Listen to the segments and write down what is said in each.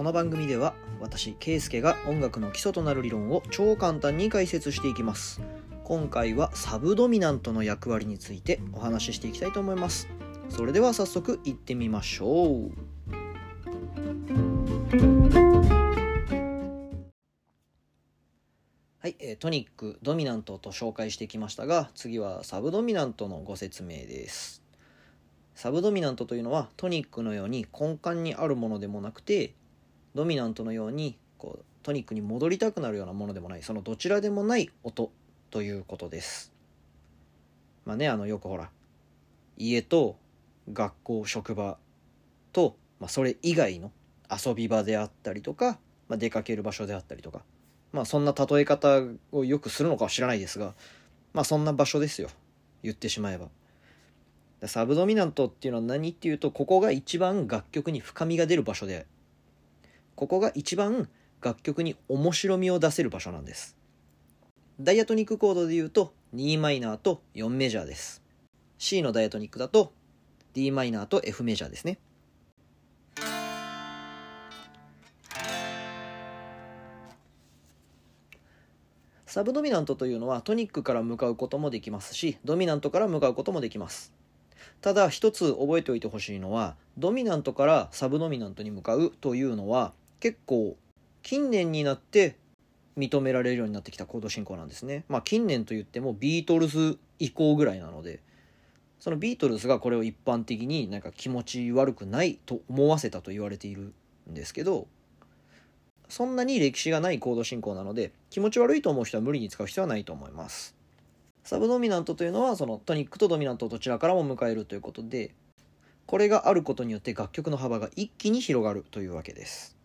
この番組では私圭介が音楽の基礎となる理論を超簡単に解説していきます。今回はサブドミナントの役割についてお話ししていきたいと思います。それでは早速いってみましょう。はい、えートニックドミナントと紹介してきましたが次はサブドミナントのご説明です。サブドミナントというのはトニックのように根幹にあるものでもなくてドミナントのようにこうトニックに戻りたくなるようなものでもないそのどちらでもない音ということです。まあねあのよくほら家と学校職場と、まあ、それ以外の遊び場であったりとか、まあ、出かける場所であったりとかまあそんな例え方をよくするのかは知らないですがまあそんな場所ですよ。言ってしまえば。サブドミナントっていうのは何っていうとここが一番楽曲に深みが出る場所でここが一番楽曲に面白みを出せる場所なんです。ダイアトニックコードで言うと2マイナーと4メジャーです。C のダイアトニックだと d マイナーと F メジャーですね。サブドミナントというのはトニックから向かうこともできますしドミナントから向かうこともできます。ただ一つ覚えておいてほしいのはドミナントからサブドミナントに向かうというのは結構近年になって認められるようになってきたコード進行なんですね。まあ近年といってもビートルズ以降ぐらいなのでそのビートルズがこれを一般的になんか気持ち悪くないと思わせたと言われているんですけどそんなに歴史がないコード進行なので気持ち悪いと思う人は無理に使う必要はないと思います。サブドミナントというのはそのトニックとドミナントをどちらからも迎えるということでこれがあることによって楽曲の幅が一気に広がるというわけです。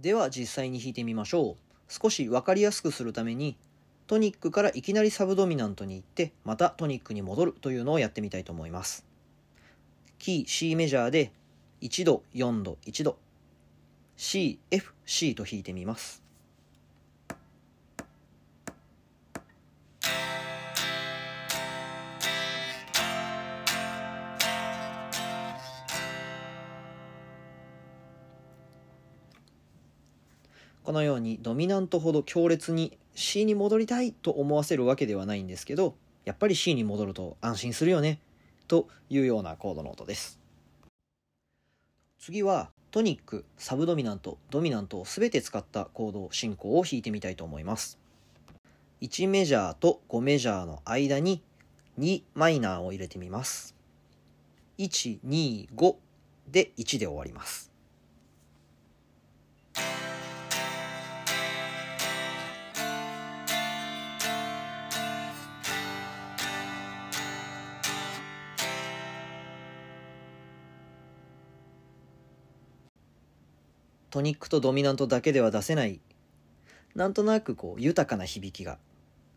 では実際に弾いてみましょう。少し分かりやすくするためにトニックからいきなりサブドミナントに行ってまたトニックに戻るというのをやってみたいと思います。キー C メジャーで1度4度1度。CFC と弾いてみます。このようにドミナントほど強烈に C に戻りたいと思わせるわけではないんですけどやっぱり C に戻ると安心するよね。というようなコードの音です。次はトニックサブドミナントドミナントを全て使ったコード進行を弾いてみたいと思います。1メジャーと5メジャーの間に2マイナーを入れてみます。125で1で終わります。トニックとドミナントだけでは出せない。なんとなくこう豊かな響きが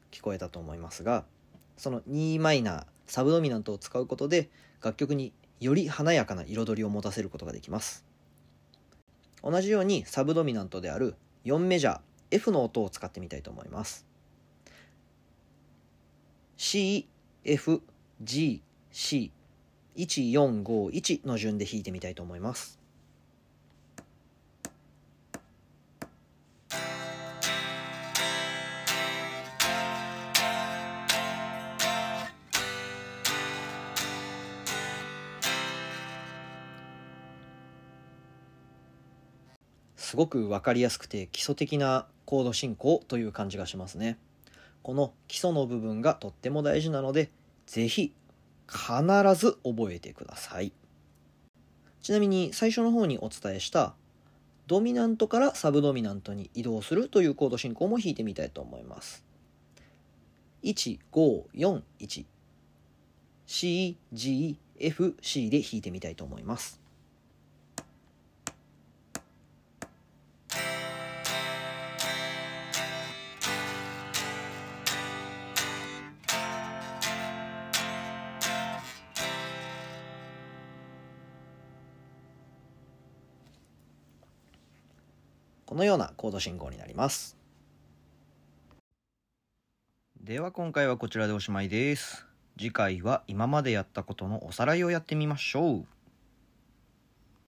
聞こえたと思いますがその2マイナーサブドミナントを使うことで楽曲により華やかな彩りを持たせることができます。同じようにサブドミナントである4メジャー F の音を使ってみたいと思います。CFGC1451 の順で弾いてみたいと思います。すごく分かりやすくて基礎的なコード進行という感じがしますね。この基礎の部分がとっても大事なので是非必ず覚えてください。ちなみに最初の方にお伝えしたドミナントからサブドミナントに移動するというコード進行も弾いてみたいと思います。1541 CGFC で弾いてみたいと思います。このようなコード進行になります。では今回はこちらでおしまいです。次回は今までやったことのおさらいをやってみましょう。